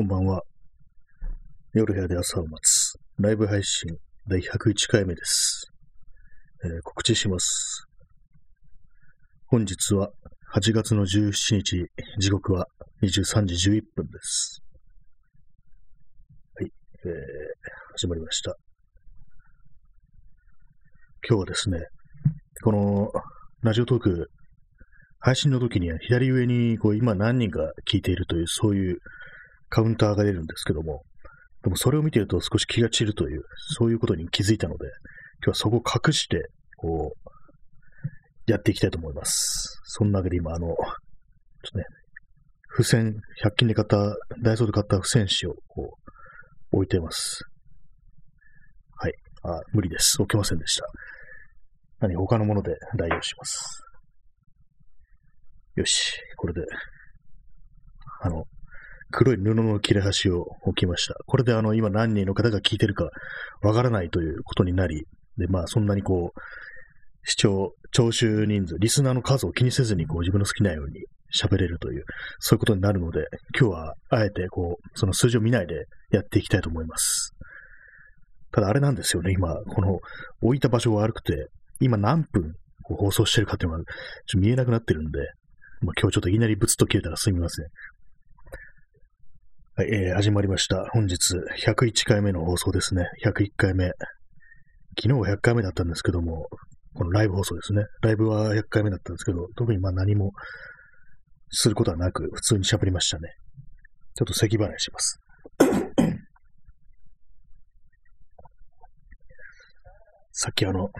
こんばんは。夜部屋で朝を待つ。ライブ配信第101回目です。えー告知します。本日は8月の17日、時刻は23時11分です。はい、えー始まりました。今日はですね、このラジオトーク配信の時には左上にこう今何人か聞いているというそういうカウンターが出るんですけども、でもそれを見てると少し気が散るという、そういうことに気づいたので、今日はそこを隠して、こう、やっていきたいと思います。そんなわけで今、あの、ちょっとね、付箋、100均で買った、ダイソーで買った付箋紙をこう、置いてます。はい。あ、無理です。置けませんでした。何他のもので代用します。よし、これで、あの、黒い布の切れ端を置きました。これであの、今何人の方が聞いてるかわからないということになり、で、まあそんなにこう、視聴、聴取人数、リスナーの数を気にせずにこう自分の好きなように喋れるという、そういうことになるので、今日はあえてこう、その数字を見ないでやっていきたいと思います。ただあれなんですよね、今、この置いた場所が悪くて、今何分こう放送してるかっていうのがちょっと見えなくなってるんで、まあ、今日ちょっといきなりブツッと切れたらすみません。はい、えー始まりました。本日101回目の放送ですね。101回目。昨日は100回目だったんですけども、このライブ放送ですね。ライブは100回目だったんですけど、特にまあ何もすることはなく、普通に喋りましたね。ちょっと咳払いします。さっきあの、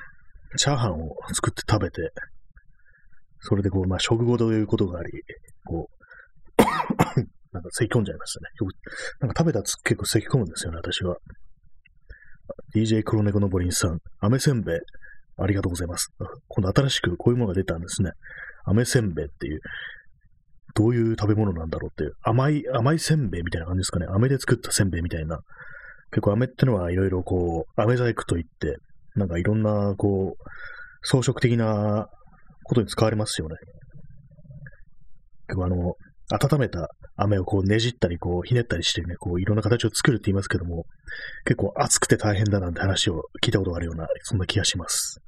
チャーハンを作って食べて、それでこう、まあ食後ということがあり、こう、なんか咳き込んじゃいましたね。よくなんか食べたら結構咳き込むんですよね、私は。DJ 黒猫のぼりんさん、飴せんべい、ありがとうございます。今度新しくこういうものが出たんですね。飴せんべいっていう、どういう食べ物なんだろうっていう、甘い、甘いせんべいみたいな感じですかね。飴で作ったせんべいみたいな。結構飴ってのはいろいろこう、飴細工といって、なんかいろんなこう、装飾的なことに使われますよね。結構あの、温めた飴をこうねじったり、こうひねったりしてね、こういろんな形を作るって言いますけども、結構熱くて大変だなんて話を聞いたことがあるような、そんな気がします。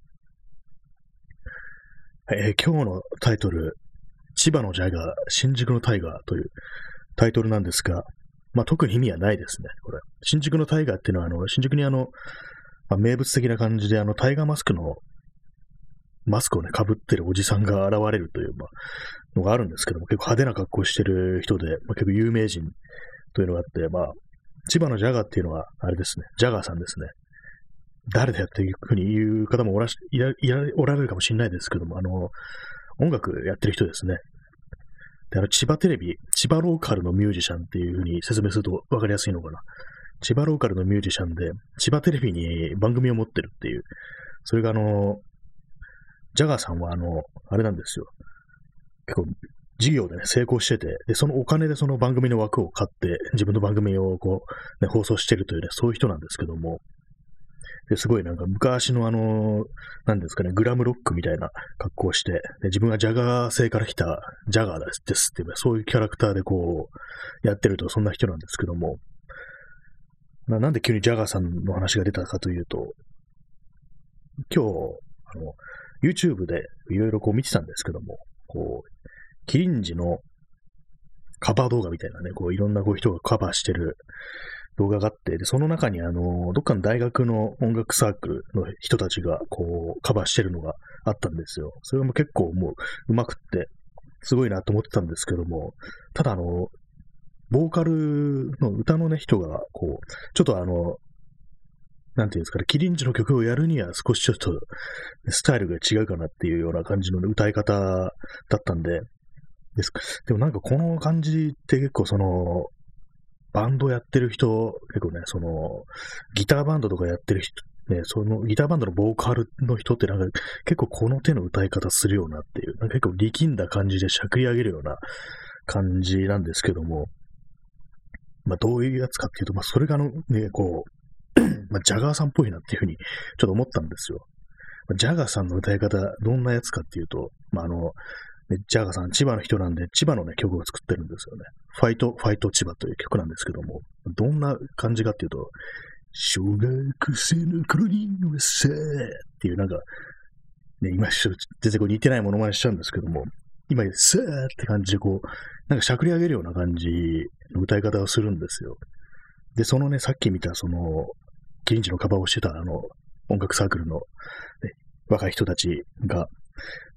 えー今日のタイトル、千葉のジャガー、新宿のタイガーというタイトルなんですが、まあ特に意味はないですね、これ。新宿のタイガーっていうのは、あの、新宿にあの、まあ、名物的な感じで、あの、タイガーマスクの、マスクをね、被ってるおじさんが現れるという、まあ、のがあるんですけども、結構派手な格好してる人で、まあ、結構有名人というのがあって、まあ、千葉のジャガーっていうのは、あれですね、ジャガーさんですね。誰だよっていうふうに言う方もおらしいらいらおられるかもしれないですけども、あの、音楽やってる人ですね。で、あの、千葉テレビ、千葉ローカルのミュージシャンっていうふうに説明すると分かりやすいのかな。千葉ローカルのミュージシャンで、千葉テレビに番組を持ってるっていう、それがあの、ジャガーさんはあの、あれなんですよ。結構、事業でね、成功してて、で、そのお金でその番組の枠を買って、自分の番組をこう、ね、放送してるというね、そういう人なんですけども、ですごいなんか昔のあの、なんですかね、グラムロックみたいな格好をして、で自分はジャガー星から来たジャガーですって、そういうキャラクターでこう、やってると、そんな人なんですけども、ななんで急にジャガーさんの話が出たかというと、今日、あの、YouTube でいろいろこう見てたんですけども、こう、キリンジのカバー動画みたいなね、こういろんなこう人がカバーしてる動画があって、で、その中にあの、どっかの大学の音楽サークルの人たちがこうカバーしてるのがあったんですよ。それも結構もう上手くって、すごいなと思ってたんですけども、ただあの、ボーカルの歌のね、人が、こう、ちょっとあの、なんていうんですかね、キリンジの曲をやるには少しちょっと、スタイルが違うかなっていうような感じの、歌い方だったんで、です。でもなんかこの感じって結構その、バンドやってる人、結構ね、その、ギターバンドとかやってる人、ね、そのギターバンドのボーカルの人ってなんか結構この手の歌い方するようなっていう、なんか結構力んだ感じでしゃくり上げるような感じなんですけども、まあどういうやつかっていうと、まあそれがあのね、こう、まあジャガーさんっぽいなっていうふうにちょっと思ったんですよ。まあジャガーさんの歌い方、どんなやつかっていうと、まああの、ジャガーさん、千葉の人なんで、千葉のね、曲を作ってるんですよね。ファイト、ファイト千葉という曲なんですけども、どんな感じかっていうと、小学生の頃にはさっていうなんか、ね、今、全然こう似てないものまねしちゃうんですけども、今、さーって感じでこう、なんかしゃくり上げるような感じの歌い方をするんですよ。で、そのね、さっき見た、その、キリンジのカバーをしてた、あの、音楽サークルの、ね、若い人たちが、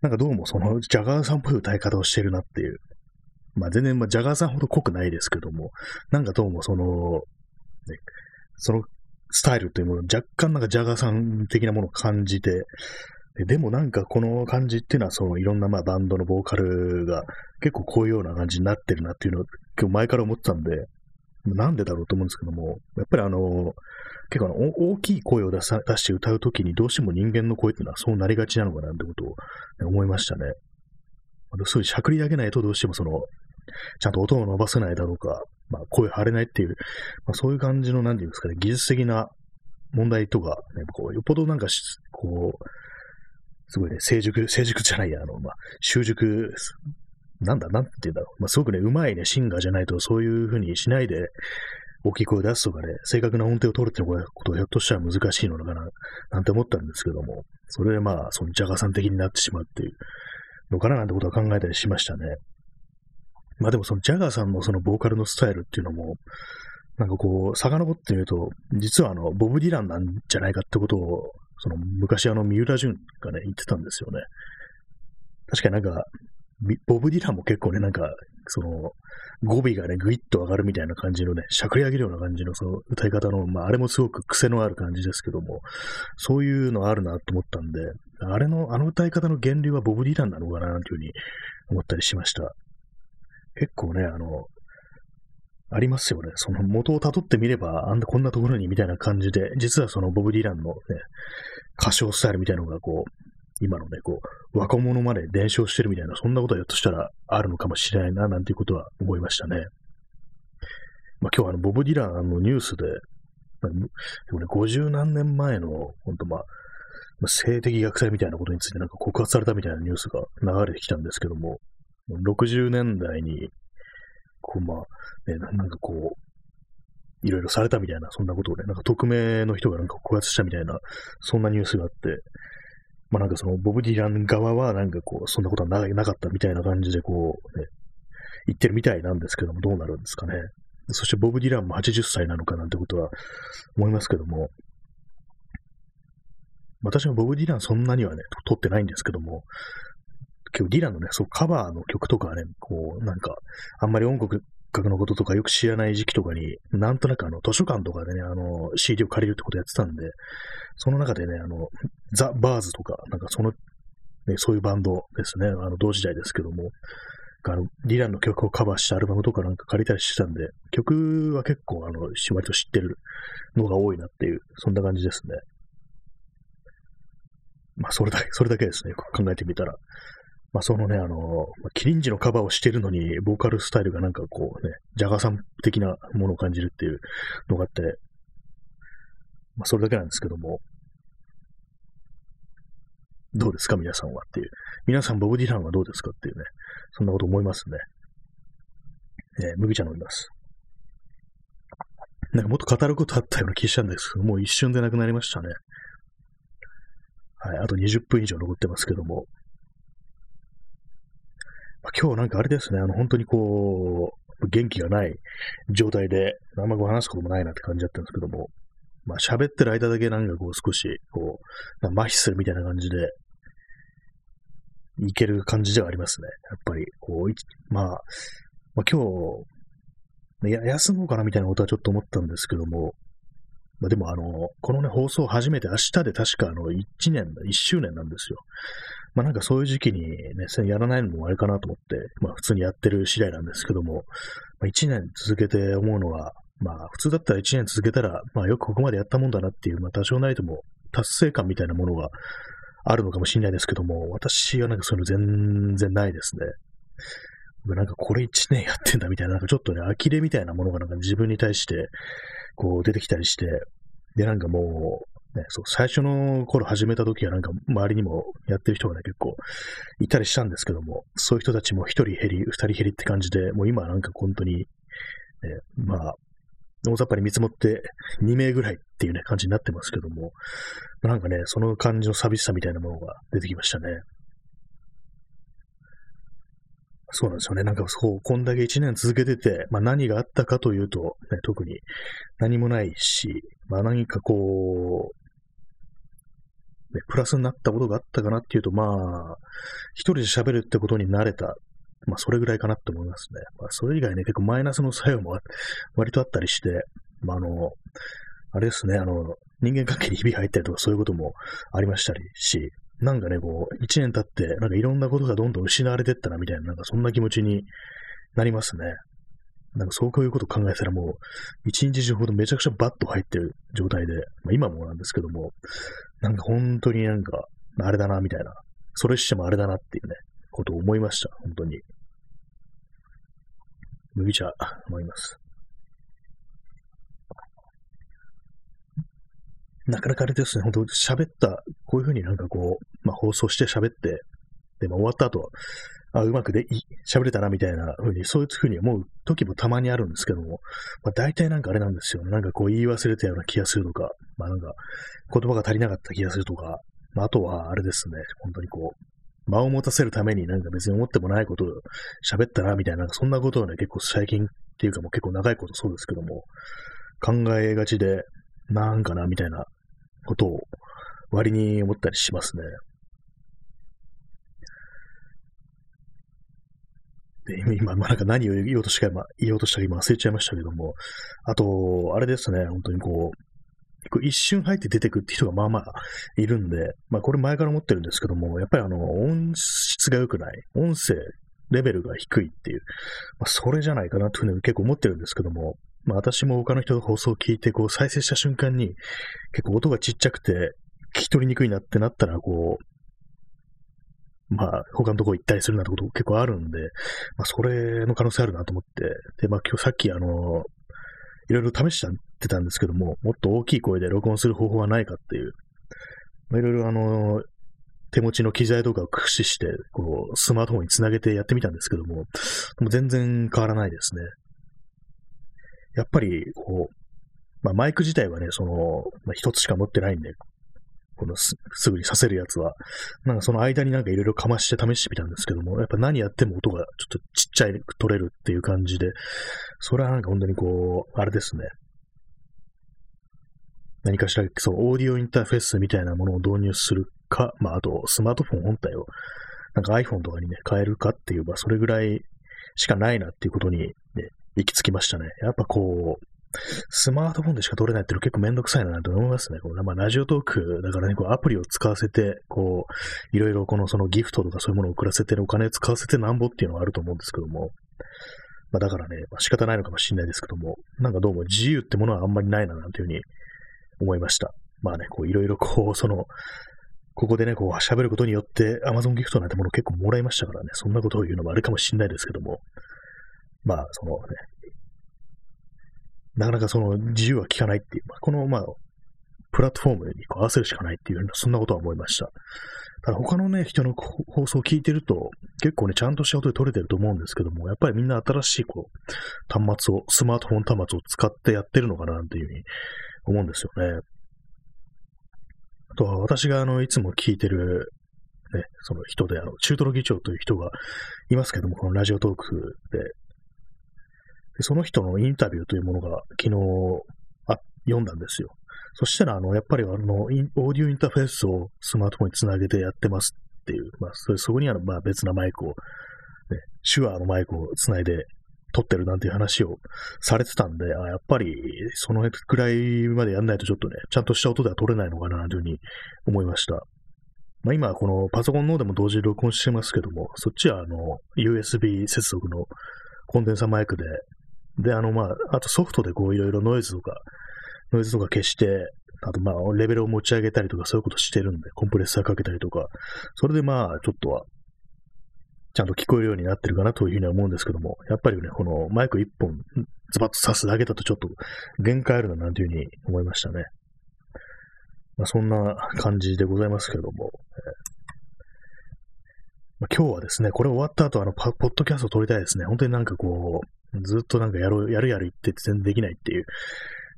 なんかどうもその、ジャガーさんっぽい歌い方をしてるなっていう。まあ全然、まあ、ジャガーさんほど濃くないですけども、なんかどうもその、ね、そのスタイルというもの、若干なんかジャガーさん的なものを感じて、でもなんかこの感じっていうのは、そのいろんなまあバンドのボーカルが結構こういうような感じになってるなっていうのを今日前から思ってたんで、なんでだろうと思うんですけども、やっぱりあの、結構あの大きい声を出さ出して歌うときにどうしても人間の声っていうのはそうなりがちなのかなってことを、思いましたね。そういうしゃくり上げないとどうしてもその、ちゃんと音を伸ばせないだろうか、まあ、声張れないっていう、まあ、そういう感じの、なんていうんですかね、技術的な問題とか、ね、こう、よっぽどなんかこう、すごいね、成熟、成熟じゃないや、あの、まあ、習熟、なんだ、なんて言うんだろう。まあ、すごくね、うまいね、シンガーじゃないと、そういう風にしないで、大きい声出すとかね、正確な音程を取るってことはひょっとしたら難しいのかな、なんて思ったんですけども、それでまあ、そのジャガさん的になってしまうっていうのかななんてことは考えたりしましたね。まあでもそのジャガーさんのそのボーカルのスタイルっていうのも、なんかこう、遡ってみると、実はあの、ボブ・ディランなんじゃないかってことを、その昔あの、三浦淳がね、言ってたんですよね。確かになんか、ボブ・ディランも結構ね、なんか、その、語尾がね、ぐいっと上がるみたいな感じのね、しゃくり上げるような感じのその歌い方の、まあ、あれもすごく癖のある感じですけども、そういうのあるなと思ったんで、あれの、あの歌い方の源流はボブ・ディランなのかな、というふうに思ったりしました。結構ね、あの、ありますよね。その元を辿ってみれば、あんなこんなところにみたいな感じで、実はそのボブ・ディランのね、歌唱スタイルみたいなのがこう、今のね、こう、若者まで伝承してるみたいな、そんなことはひょっとしたらあるのかもしれないな、なんていうことは思いましたね。まあ今日はあの、ボブ・ディランのニュースで、まあ、でもね、50何年前の、本当まあ、性的虐待みたいなことについてなんか告発されたみたいなニュースが流れてきたんですけども、60年代に、こう、まあ、ね、なんかこう、いろいろされたみたいな、そんなことをね、なんか匿名の人がなんか告発したみたいな、そんなニュースがあって、まあなんかその、ボブ・ディラン側はなんかこう、そんなことはなかったみたいな感じでこう、ね、言ってるみたいなんですけども、どうなるんですかね。そしてボブ・ディランも80歳なのかなんてことは思いますけども、私もボブ・ディランそんなにはね、撮ってないんですけども、結構ディランのね、そうカバーの曲とかね、こう、なんか、あんまり音楽のこととかよく知らない時期とかに、なんとなくあの、図書館とかでね、あの、CD を借りるってことやってたんで、その中でね、あの、ザ・バーズとか、なんかその、ね、そういうバンドですね、あの、同時代ですけども、あの、ディランの曲をカバーしたアルバムとかなんか借りたりしてたんで、曲は結構あの、割と知ってるのが多いなっていう、そんな感じですね。まあ、それだけ、それだけですね、考えてみたら。まあ、そのね、あの、キリンジのカバーをしてるのに、ボーカルスタイルがなんかこうね、ジャガーさん的なものを感じるっていうのがあって、まあ、それだけなんですけども、どうですか皆さんはっていう。皆さん、ボブ・ディランはどうですかっていうね、そんなこと思いますね。えー、麦茶飲みます。なんかもっと語ることあったような気したんですけど、もう一瞬でなくなりましたね。はい、あと20分以上残ってますけども。今日なんかあれですね、あの、本当にこう、元気がない状態で、あんまこう話すこともないなって感じだったんですけども、まあ喋ってる間だけなんかこう少し、こう、まあ麻痺するみたいな感じで、いける感じではありますね。やっぱり、こう、まあ、まあ今日、や休もうかなみたいなことはちょっと思ったんですけども、まあ、でもあの、このね、放送初めて明日で確かあの、1年、1周年なんですよ。まあなんかそういう時期にね、やらないのもあれかなと思って、まあ普通にやってる次第なんですけども、まあ、1年続けて思うのは、まあ普通だったら1年続けたら、まあよくここまでやったもんだなっていう、まあ多少ないとも達成感みたいなものがあるのかもしれないですけども、私はなんかそういうの全然ないですね。なんかこれ1年やってんだみたいな、なんかちょっとね、呆れみたいなものがなんか自分に対して、こう出てきたりして、で、なんかもう、ね、そう、最初の頃始めた時はなんか周りにもやってる人がね、結構いたりしたんですけども、そういう人たちも一人減り、二人減りって感じで、もう今はなんか本当に、ね、まあ、大雑把に見積もって2名ぐらいっていうね、感じになってますけども、なんかね、その感じの寂しさみたいなものが出てきましたね。そうなんですよね。なんかそう、こんだけ1年続けてて、まあ何があったかというと、ね、特に何もないし、まあ何かこう、ね、プラスになったことがあったかなっていうと、まあ、一人で喋るってことに慣れた。まあ、それぐらいかなって思いますね。まあ、それ以外ね、結構マイナスの作用も割とあったりして、まあ、あの、あれですね、あの、人間関係にひび入ったりとかそういうこともありましたりし、なんかね、こう、一年経って、なんかいろんなことがどんどん失われてったな、みたいな、なんかそんな気持ちになりますね。なんかそういうことを考えたらもう、一日中ほどめちゃくちゃバッと入ってる状態で、まあ、今もなんですけども、なんか本当になんか、あれだな、みたいな、それしてもあれだなっていうね、ことを思いました、本当に。麦茶、思います。なかなかあれですね、本当喋った、こういうふうになんかこう、まあ放送して喋って、で、まあ終わった後、あ、うまくで、喋れたなみたいな風に、そういう風に思う時もたまにあるんですけども、まあ大体なんかあれなんですよ。なんかこう言い忘れたような気がするとか、まあなんか言葉が足りなかった気がするとか、まああとはあれですね、本当にこう、間を持たせるためになんか別に思ってもないことを喋ったなみたいな、そんなことをね、結構最近っていうかもう結構長いことそうですけども、考えがちで、なんかなみたいなことを割に思ったりしますね。で、今、まあ、なんか何を言おうとしたか、まあ、言おうとしたか今忘れちゃいましたけども、あと、あれですね、本当にこう、一瞬入って出てくって人がまあまあいるんで、まあこれ前から思ってるんですけども、やっぱりあの、音質が良くない、音声レベルが低いっていう、まあそれじゃないかなというふうに結構思ってるんですけども、まあ私も他の人の放送を聞いてこう再生した瞬間に結構音がちっちゃくて聞き取りにくいなってなったらこう、まあ、他のとこ行ったりするなんてこと結構あるんで、まあ、それの可能性あるなと思って、で、まあ、今日さっき、あの、いろいろ試してたんですけども、もっと大きい声で録音する方法はないかっていう、まあ、いろいろあの、手持ちの機材とかを駆使して、こう、スマートフォンにつなげてやってみたんですけども、も全然変わらないですね。やっぱり、こう、まあ、マイク自体はね、その、まあ、一つしか持ってないんで、このすすぐにさせるやつは。なんかその間になんかいろいろかまして試してみたんですけども、やっぱ何やっても音がちょっとちっちゃい取れるっていう感じで、それはなんか本当にこう、あれですね。何かしら、そう、オーディオインターフェースみたいなものを導入するか、まあ、あと、スマートフォン本体を、なんか iPhone とかにね、変えるかっていう、まあ、それぐらいしかないなっていうことに、行き着きましたね。やっぱこう、スマートフォンでしか撮れないっていうの結構めんどくさいなと思いますね。こうまあ、ラジオトークだからね、こうアプリを使わせて、こう、いろいろこのそのギフトとかそういうものを送らせて、お金を使わせてなんぼっていうのはあると思うんですけども、まあ、だからね、まあ、仕方ないのかもしれないですけども、なんかどうも自由ってものはあんまりないななんていうふうに思いました。まあね、こういろいろこう、その、ここでね、こう喋ることによって Amazon ギフトなんてもの結構もらいましたからね、そんなことを言うのもあるかもしれないですけども、まあ、そのね、なかなかその自由は効かないっていう、この、まあ、プラットフォームにこう合わせるしかないっていう、そんなことは思いました。ただ他のね、人の放送を聞いてると、結構ね、ちゃんとした音で撮れてると思うんですけども、やっぱりみんな新しいこう、端末を、スマートフォン端末を使ってやってるのかなっていうふうに思うんですよね。あとは私があの、いつも聞いてる、ね、その人で、あの、中トロ議長という人がいますけども、このラジオトーク、でその人のインタビューというものが昨日あ読んだんですよ。そしたら、あの、やっぱりあの、オーディオインターフェースをスマートフォンにつなげてやってますっていう、まあ、それそこにはまあ別なマイクを、ね、手話のマイクをつないで撮ってるなんていう話をされてたんで、あやっぱりそのくらいまでやんないとちょっとね、ちゃんとした音では撮れないのかなというふうに思いました。まあ、今、このパソコンの方でも同時に録音してますけども、そっちはあの、USB 接続のコンデンサマイクでで、あの、まあ、あとソフトでこういろいろノイズとか、ノイズとか消して、あとまあ、レベルを持ち上げたりとかそういうことしてるんで、コンプレッサーかけたりとか、それでまあ、ちょっとは、ちゃんと聞こえるようになってるかなというふうには思うんですけども、やっぱりね、このマイク一本ズバッと刺すだけだとちょっと限界あるななんていうふうに思いましたね。まあ、そんな感じでございますけども、まあ、今日はですね、これ終わった後、あの、ポッドキャストを撮りたいですね。本当になんかこう、ずっとなんかやろう、やるやる言って全然できないっていう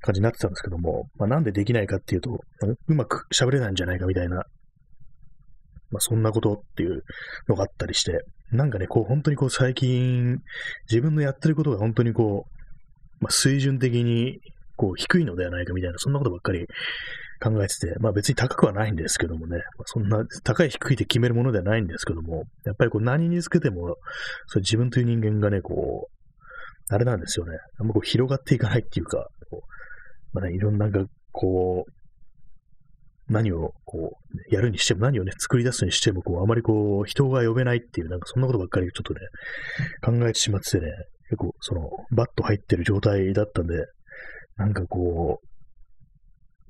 感じになってたんですけども、まあ、なんでできないかっていうと、うまく喋れないんじゃないかみたいな、まあ、そんなことっていうのがあったりして、なんかね、こう、本当にこう、最近、自分のやってることが本当にこう、まあ、水準的に、こう、低いのではないかみたいな、そんなことばっかり考えてて、まあ別に高くはないんですけどもね、まあ、そんな高い低いで決めるものではないんですけども、やっぱりこう何につけても、それ自分という人間がね、こう、あれなんですよね。あんまこう広がっていかないっていうか、こうまあね、いろんな、こう、何をこう、やるにしても、何をね、作り出すにしても、こう、あまりこう、人が呼べないっていう、なんかそんなことばっかりちょっとね、考えてしまっててね、結構、その、バッと入ってる状態だったんで、なんかこ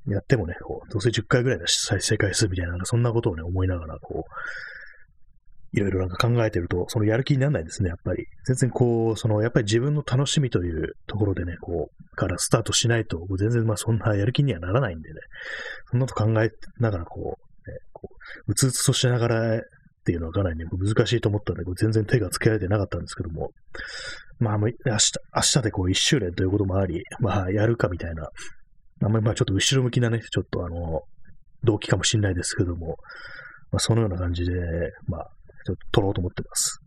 う、やってもね、こう、どうせ10回ぐらいで再生回数みたいな、なんかそんなことをね、思いながら、こう、いろいろなんか考えてると、そのやる気にならないですね、やっぱり。全然こう、その、やっぱり自分の楽しみというところでね、こう、からスタートしないと、全然まあそんなやる気にはならないんでね、そんなと考えながらこう、ね、こう、うつうつとしながらっていうのはかなりね、難しいと思ったんで、全然手がつけられてなかったんですけども、まあ、明日、明日でこう一周年ということもあり、まあ、やるかみたいな、あんまりまあちょっと後ろ向きなね、ちょっとあの、動機かもしれないですけども、まあ、そのような感じで、まあ、ちょっと撮ろうと思ってます。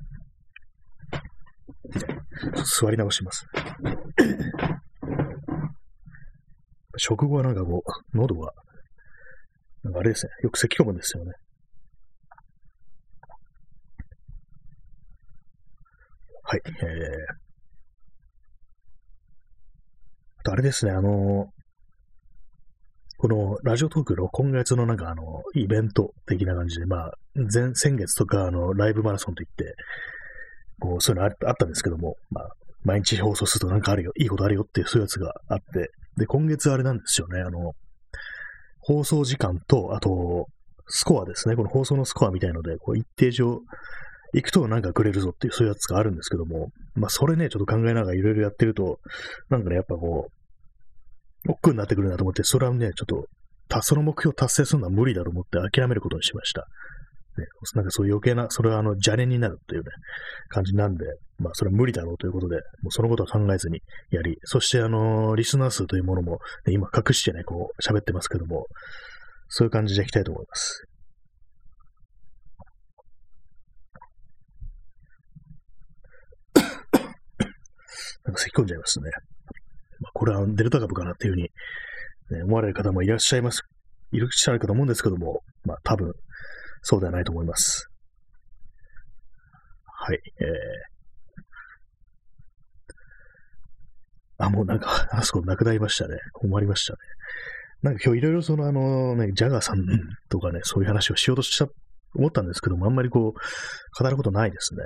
座り直します。食後はなんかこう、喉が、なんかあれですね、よく咳込むんですよね。はい、えー、あとあれですね、あの、このラジオトークの今月のなんかあの、イベント的な感じで、まあ、前、先月とかあの、ライブマラソンといって、こう、そういうのあったんですけども、まあ、毎日放送するとなんかあるよ、いいことあるよっていうそういうやつがあって、で、今月あれなんですよね、あの、放送時間と、あと、スコアですね、この放送のスコアみたいので、こう一定上、行くとなんかくれるぞっていうそういうやつがあるんですけども、まあそれね、ちょっと考えながらいろいろやってると、なんかね、やっぱこう、億劫になってくるなと思って、それはね、ちょっと、たその目標達成するのは無理だと思って諦めることにしました。ね、なんかそう余計な、それはあの、邪念になるっていうね、感じなんで、まあ、それは無理だろうということで、もうそのことは考えずにやり、そしてあの、リスナー数というものも、ね、今隠してね、こう、喋ってますけども、そういう感じでいきたいと思います。なんか咳込んじゃいますね。まあ、これはデルタ株かなっていうふうに、ね、思われる方もいらっしゃいます、いらっしゃるかと思うんですけども、まあ多分、そうではないと思います。はい。えー、あ、もうなんか、あそこなくなりましたね。困りましたね。なんか今日いろいろそのあのね、ジャガーさんとかね、そういう話をしようとした、思ったんですけども、あんまりこう、語ることないですね。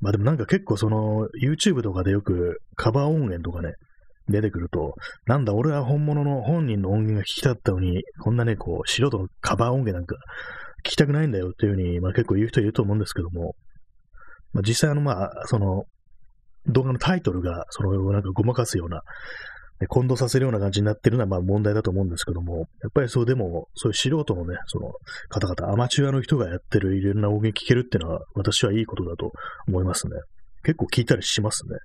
まあでもなんか結構その、YouTube とかでよくカバー音源とかね、出てくると、なんだ、俺は本物の本人の音源が聞きたかったのに、こんなね、こう、素人のカバー音源なんか聞きたくないんだよっていうふうに、まあ結構言う人いると思うんですけども、まあ実際あの、まあ、その、動画のタイトルが、その、なんかごまかすような、混同させるような感じになってるのは、まあ問題だと思うんですけども、やっぱりそうでも、そういう素人のね、その方々、アマチュアの人がやってるいろんな音源聞けるっていうのは、私はいいことだと思いますね。結構聞いたりしますね。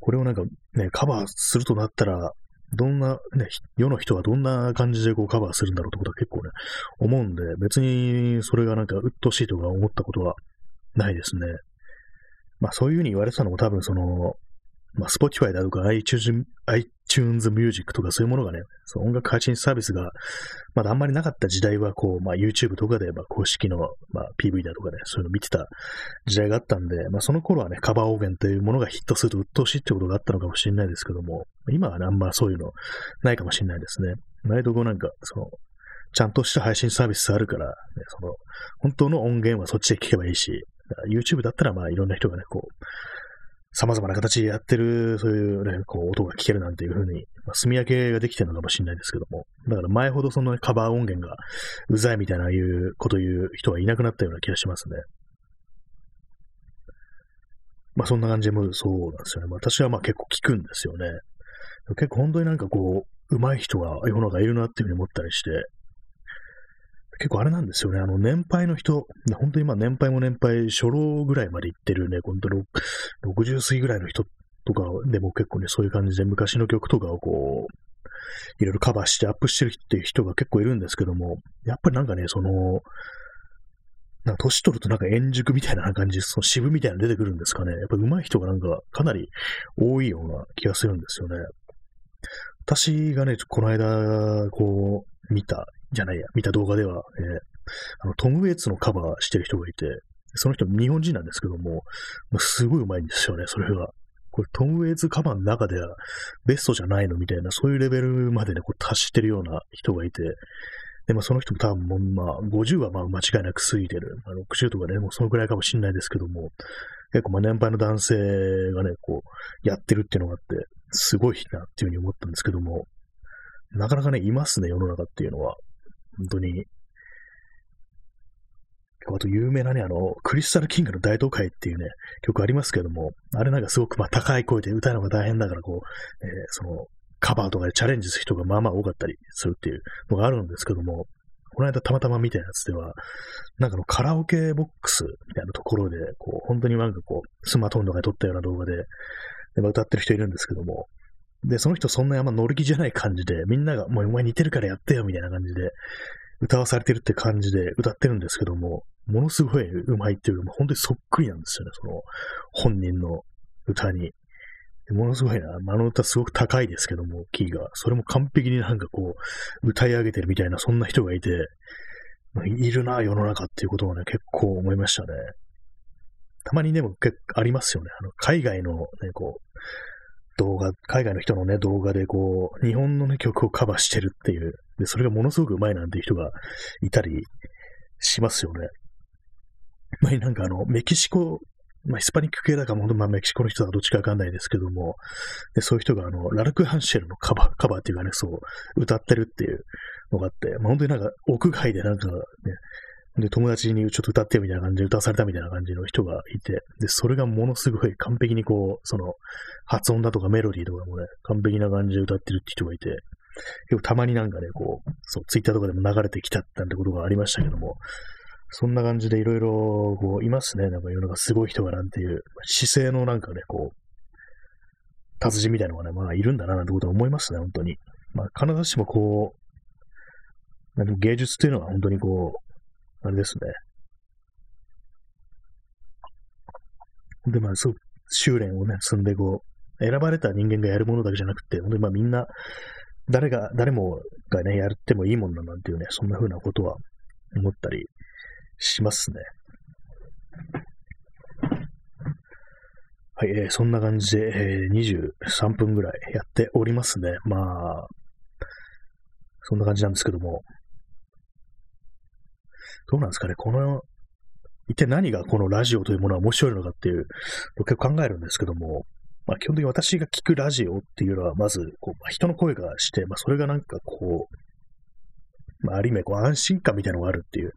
これをなんかね、カバーするとなったら、どんな、ね、世の人はどんな感じでこうカバーするんだろうってことは結構ね、思うんで、別にそれがなんか鬱陶しいとか思ったことはないですね。まあそういうふうに言われてたのも多分その、まあ、Spotify だとか iTunes, iTunes Music とかそういうものがね、その音楽配信サービスがまだあんまりなかった時代は、こう、まあ、YouTube とかで、まあ、公式の、まあ、PV だとかね、そういうの見てた時代があったんで、まあ、その頃はね、カバー音源というものがヒットすると鬱陶しいってことがあったのかもしれないですけども、今はね、あんまそういうのないかもしれないですね。毎度こなんか、その、ちゃんとした配信サービスあるから、ね、その、本当の音源はそっちで聞けばいいし、YouTube だったらまあいろんな人がね、こう、様々な形でやってる、そういうね、こう、音が聞けるなんていう風に、まあ、住み分けができてるのかもしれないですけども、だから前ほどその、ね、カバー音源がうざいみたいないうこと言う人はいなくなったような気がしますね。まあそんな感じでもそうなんですよね。まあ私はまあ結構聞くんですよね。結構本当になんかこう、上手い人が世の中いるなっていうふうに思ったりして、結構あれなんですよね。あの、年配の人、本当にまあ年配も年配、初老ぐらいまで行ってるね、本当60過ぎぐらいの人とかでも結構ね、そういう感じで昔の曲とかをこう、いろいろカバーしてアップしてるっていう人が結構いるんですけども、やっぱりなんかね、その、なんか年取るとなんか円熟みたいな感じ、その渋みたいなの出てくるんですかね。やっぱ上手い人がなんかかなり多いような気がするんですよね。私がね、この間、こう、見た、じゃないや、見た動画では、えー、あの、トム・ウェイツのカバーしてる人がいて、その人日本人なんですけども、すごい上手いんですよね、それが。これトム・ウェイズカバーの中ではベストじゃないのみたいな、そういうレベルまでね、こう達してるような人がいて、で、まあその人も多分もう、まあ50はまあ間違いなく過ぎてる。まあ、60とかね、もうそのくらいかもしれないですけども、結構まあ年配の男性がね、こう、やってるっていうのがあって、すごいなっていうふうに思ったんですけども、なかなかね、いますね、世の中っていうのは。本当に、あと有名なね、あの、クリスタルキングの大都会っていうね、曲ありますけども、あれなんかすごくまあ高い声で歌うのが大変だからこう、えー、その、カバーとかでチャレンジする人がまあまあ多かったりするっていうのがあるんですけども、この間たまたま見たやつでは、なんかのカラオケボックスみたいなところで、こう、本当になんかこう、スマートフォンとかで撮ったような動画で、で歌ってる人いるんですけども、で、その人そんなにあんま乗り気じゃない感じで、みんなが、もうお前似てるからやってよみたいな感じで、歌わされてるって感じで歌ってるんですけども、ものすごい上手いっていうか、もう本当にそっくりなんですよね、その本人の歌に。ものすごいな、あの歌すごく高いですけども、キーが。それも完璧になんかこう、歌い上げてるみたいな、そんな人がいて、いるな、世の中っていうことをね、結構思いましたね。たまにでも結構ありますよね。あの海外のね、こう、動画、海外の人のね、動画でこう、日本のね、曲をカバーしてるっていう、で、それがものすごく上手いなんていう人がいたりしますよね。まあ、なんかあの、メキシコ、まあ、ヒスパニック系だから、本当まあ、メキシコの人はどっちかわかんないですけども、でそういう人があの、ラルク・ハンシェルのカバー、カバーっていうかね、そう、歌ってるっていうのがあって、まあ、本当になんか、屋外でなんかね、で、友達にちょっと歌ってみたいな感じで歌わされたみたいな感じの人がいて、で、それがものすごい完璧にこう、その、発音だとかメロディーとかもね、完璧な感じで歌ってるって人がいて、結構たまになんかね、こう、そう、ツイッターとかでも流れてきたなんてことがありましたけども、そんな感じでいろいろ、こう、いますね。なんか世の中すごい人がなんていう、姿勢のなんかね、こう、達人みたいなのがね、まあいるんだななんてことは思いますね、本当に。まあ必ずしもこう、芸術っていうのは本当にこう、あれですね。で、まあ、そう、修練をね、積んでこう、選ばれた人間がやるものだけじゃなくて、本当にまあみんな、誰が、誰もがね、やってもいいもんだなんていうね、そんな風なことは思ったりしますね。はい、えー、そんな感じで、えー、23分ぐらいやっておりますね。まあ、そんな感じなんですけども、どうなんですかね、この、一体何がこのラジオというものは面白いのかっていう、結構考えるんですけども、まあ、基本的に私が聞くラジオっていうのは、まず、こう、まあ、人の声がして、まあ、それがなんかこう、まあ、ある意味、こう、安心感みたいなのがあるっていう、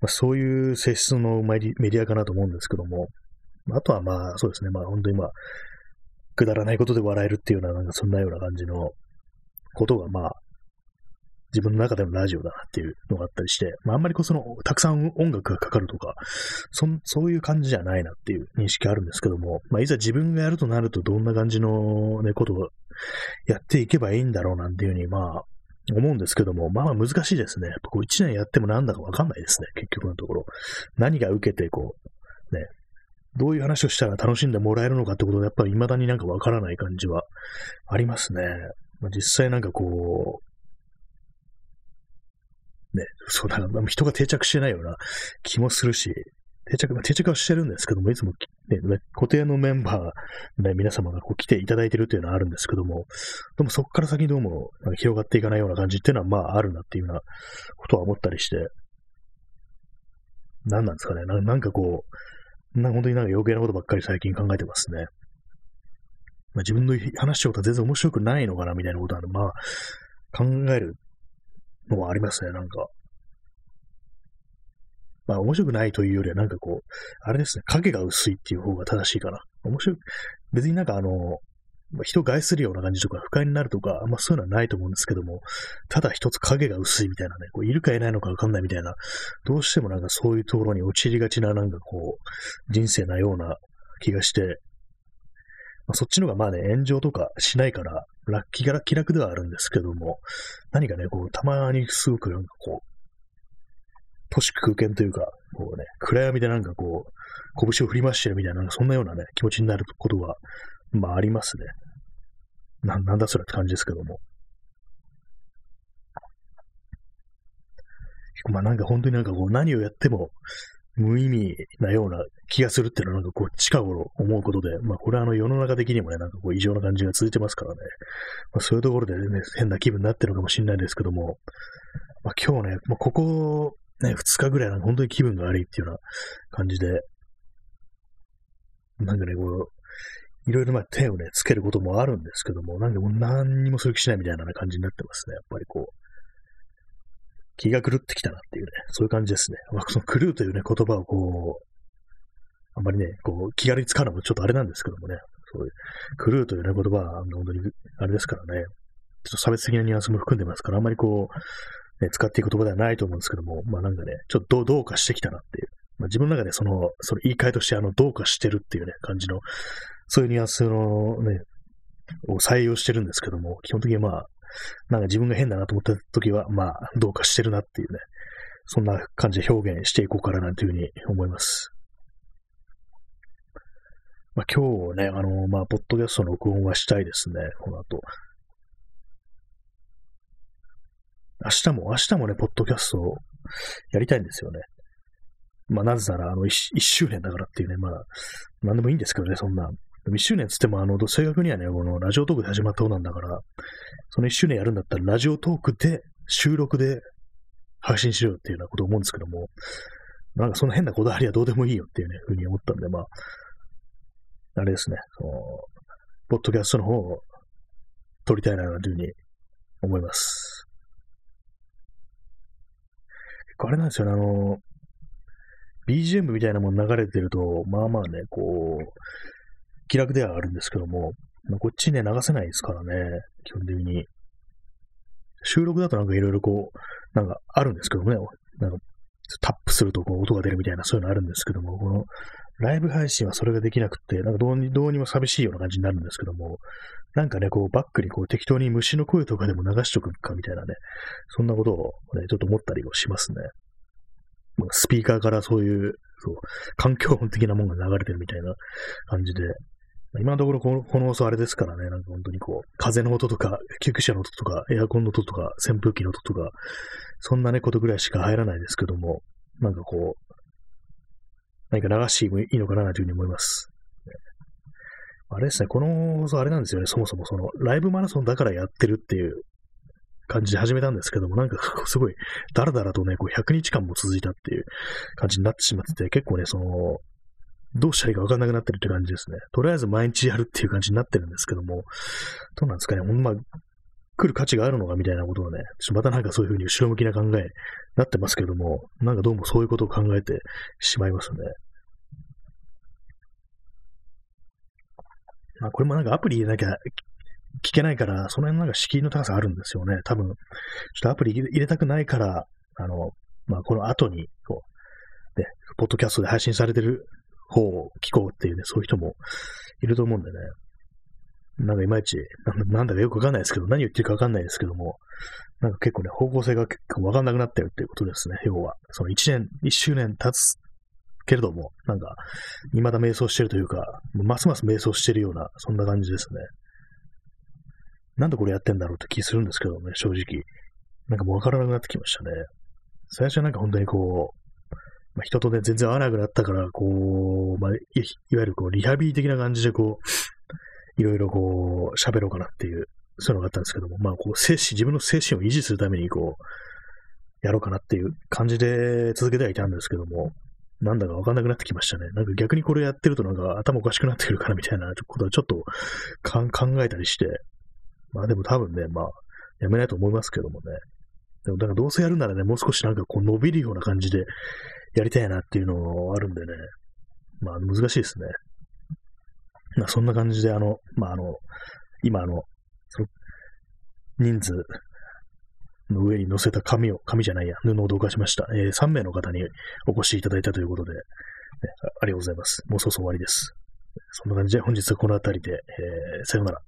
まあ、そういう性質のメディアかなと思うんですけども、あとはまあ、そうですね、まあ、本当にまあ、くだらないことで笑えるっていうような、なんかそんなような感じのことが、まあ、自分の中でのラジオだなっていうのがあったりして、まあ、あんまりこうその、たくさん音楽がかかるとか、そそういう感じじゃないなっていう認識あるんですけども、まあ、いざ自分がやるとなるとどんな感じのね、ことをやっていけばいいんだろうなんていうふうに、まあ、思うんですけども、まあまあ難しいですね。やっぱこう一年やってもなんだかわかんないですね、結局のところ。何が受けて、こう、ね、どういう話をしたら楽しんでもらえるのかってことがやっぱり未だになんかわからない感じはありますね。まあ、実際なんかこう、ね、そうだな、人が定着してないような。気もするし、定着、定着はしてるんですけども、いつも、ね、固定のメンバー、ね、皆様がこう来ていただいてるっていうのはあるんですけども、でもそこから先どうも広がっていかないような感じっていうのはまああるなっていうようなことは思ったりして、何なんですかね。ななんかこう、な本当になんか余計なことばっかり最近考えてますね。まあ、自分の話したことは全然面白くないのかなみたいなことは、まあ、考えるのはありますね、なんか。まあ面白くないというよりはなんかこう、あれですね、影が薄いっていう方が正しいかな。面白い、別になんかあの、人害するような感じとか、不快になるとか、あんまそういうのはないと思うんですけども、ただ一つ影が薄いみたいなね、こういるかいないのかわかんないみたいな、どうしてもなんかそういうところに陥りがちななんかこう、人生なような気がして、まあ、そっちの方がまあね、炎上とかしないから、ラッキーが気楽ではあるんですけども、何かね、こう、たまにすごくなんかこう、都市空間というか、こうね、暗闇でなんかこう、拳を振り回してるみたいな、そんなようなね、気持ちになることは、まあありますね。な、なんだそれって感じですけども。まあなんか本当になんかこう何をやっても無意味なような気がするっていうのはなんかこう近頃思うことで、まあこれはあの世の中的にもね、なんかこう異常な感じが続いてますからね。まあそういうところでね、変な気分になってるのかもしれないですけども、まあ今日ね、まあここね、二日ぐらいなんか本当に気分が悪いっていうような感じで、なんかね、こう、いろいろまあ手をね、つけることもあるんですけども、なんかもう何にもする気しないみたいな感じになってますね。やっぱりこう、気が狂ってきたなっていうね、そういう感じですね。まあ、その狂うというね、言葉をこう、あんまりね、こう、気軽に使うのもちょっとあれなんですけどもね、そういう、狂うというね、言葉は本当にあれですからね、ちょっと差別的なニュアンスも含んでますから、あんまりこう、ね、使っていく言葉ではないと思うんですけども、まあなんかね、ちょっとどうどうかしてきたなっていう。まあ自分の中でその、その言い換えとしてあの、どうかしてるっていうね、感じのそういうニュアンスのね、を採用してるんですけども、基本的にまあ、なんか自分が変だなと思った時は、まあ、どうかしてるなっていうね、そんな感じで表現していこうかななんていうふうに思います。まあ、今日ね、あの、まあ、ポッドキャストの録音はしたいですね、この後。明日も、明日もね、ポッドキャストをやりたいんですよね。まあ、なぜなら、あの、一周年だからっていうね、まあ、なんでもいいんですけどね、そんな。1周年つっても、あの、正確にはね、このラジオトークで始まった方なんだから、その1周年やるんだったら、ラジオトークで、収録で配信しようっていうようなことを思うんですけども、なんかその変なこだわりはどうでもいいよっていうね、ふうに思ったんで、まあ、あれですね、その、ポッドキャストの方を撮りたいなというふうに思います。結構あれなんですよね、あの、BGM みたいなもの流れてると、まあまあね、こう、気楽ではあるんですけども、まあ、こっちね、流せないですからね、基本的に。収録だとなんかいろいろこう、なんかあるんですけどもね、なんかタップするとこう音が出るみたいなそういうのあるんですけども、このライブ配信はそれができなくて、なんかどうにどうにも寂しいような感じになるんですけども、なんかね、こうバックにこう適当に虫の声とかでも流しとくかみたいなね、そんなことをね、ちょっと思ったりもしますね。スピーカーからそういう、そう、環境音的なものが流れてるみたいな感じで、今のところこのこの放送あれですからね、なんか本当にこう、風の音とか、救急車の音とか、エアコンの音とか、扇風機の音とか、そんなね、ことぐらいしか入らないですけども、なんかこう、何か流してもいいのかなというふうに思います。あれですね、この放送あれなんですよね、そもそもその、ライブマラソンだからやってるっていう感じで始めたんですけども、なんかすごい、だらだらとね、こう100日間も続いたっていう感じになってしまってて、結構ね、その、どうしたらいいかわかんなくなってるって感じですね。とりあえず毎日やるっていう感じになってるんですけども、どうなんですかね、ほんま、来る価値があるのかみたいなことをね、またなんかそういうふうに後ろ向きな考えになってますけども、なんかどうもそういうことを考えてしまいますね。まあ、これもなんかアプリ入れなきゃ聞けないから、その辺なんか敷居の高さあるんですよね。多分、ちょっとアプリ入れたくないから、あの、まあ、この後に、こう、ね、ポッドキャストで配信されてる方を聞こうっていうね、そういう人もいると思うんでね。なんかいまいち、なんだかよくわかんないですけど、何言ってるかわかんないですけども、なんか結構ね、方向性が結構わかんなくなってるっていうことですね、要は。その1年、1周年経つけれども、なんか、未だ瞑想してるというか、ますます瞑想してるような、そんな感じですね。なんでこれやってんだろうって気するんですけどね、正直。なんかもうわからなくなってきましたね。最初はなんか本当にこう、まあ、人とね、全然会わなくなったから、こう、まあ、いわゆるこう、リハビリ的な感じでこう、いろいろこう、喋ろうかなっていう、そういうのがあったんですけども、まあ、こう、精神、自分の精神を維持するために、こう、やろうかなっていう感じで続けてはいたんですけども、なんだかわかんなくなってきましたね。なんか逆にこれやってるとなんか頭おかしくなってくるからみたいなことはちょっと考えたりして、まあでも多分ね、まあ、やめないと思いますけどもね。でも、だからどうせやるならね、もう少しなんかこう伸びるような感じでやりたいなっていうのもあるんでね。まあ難しいですね。まあ、そんな感じで、あの、まあ、あの、今、あの、その人数の上に乗せた紙を、紙じゃないや、布をどかしました。えー、3名の方にお越しいただいたということで、ね、ありがとうございます。もうそろそろ終わりです。そんな感じで本日はこの辺りで、えー、さようなら。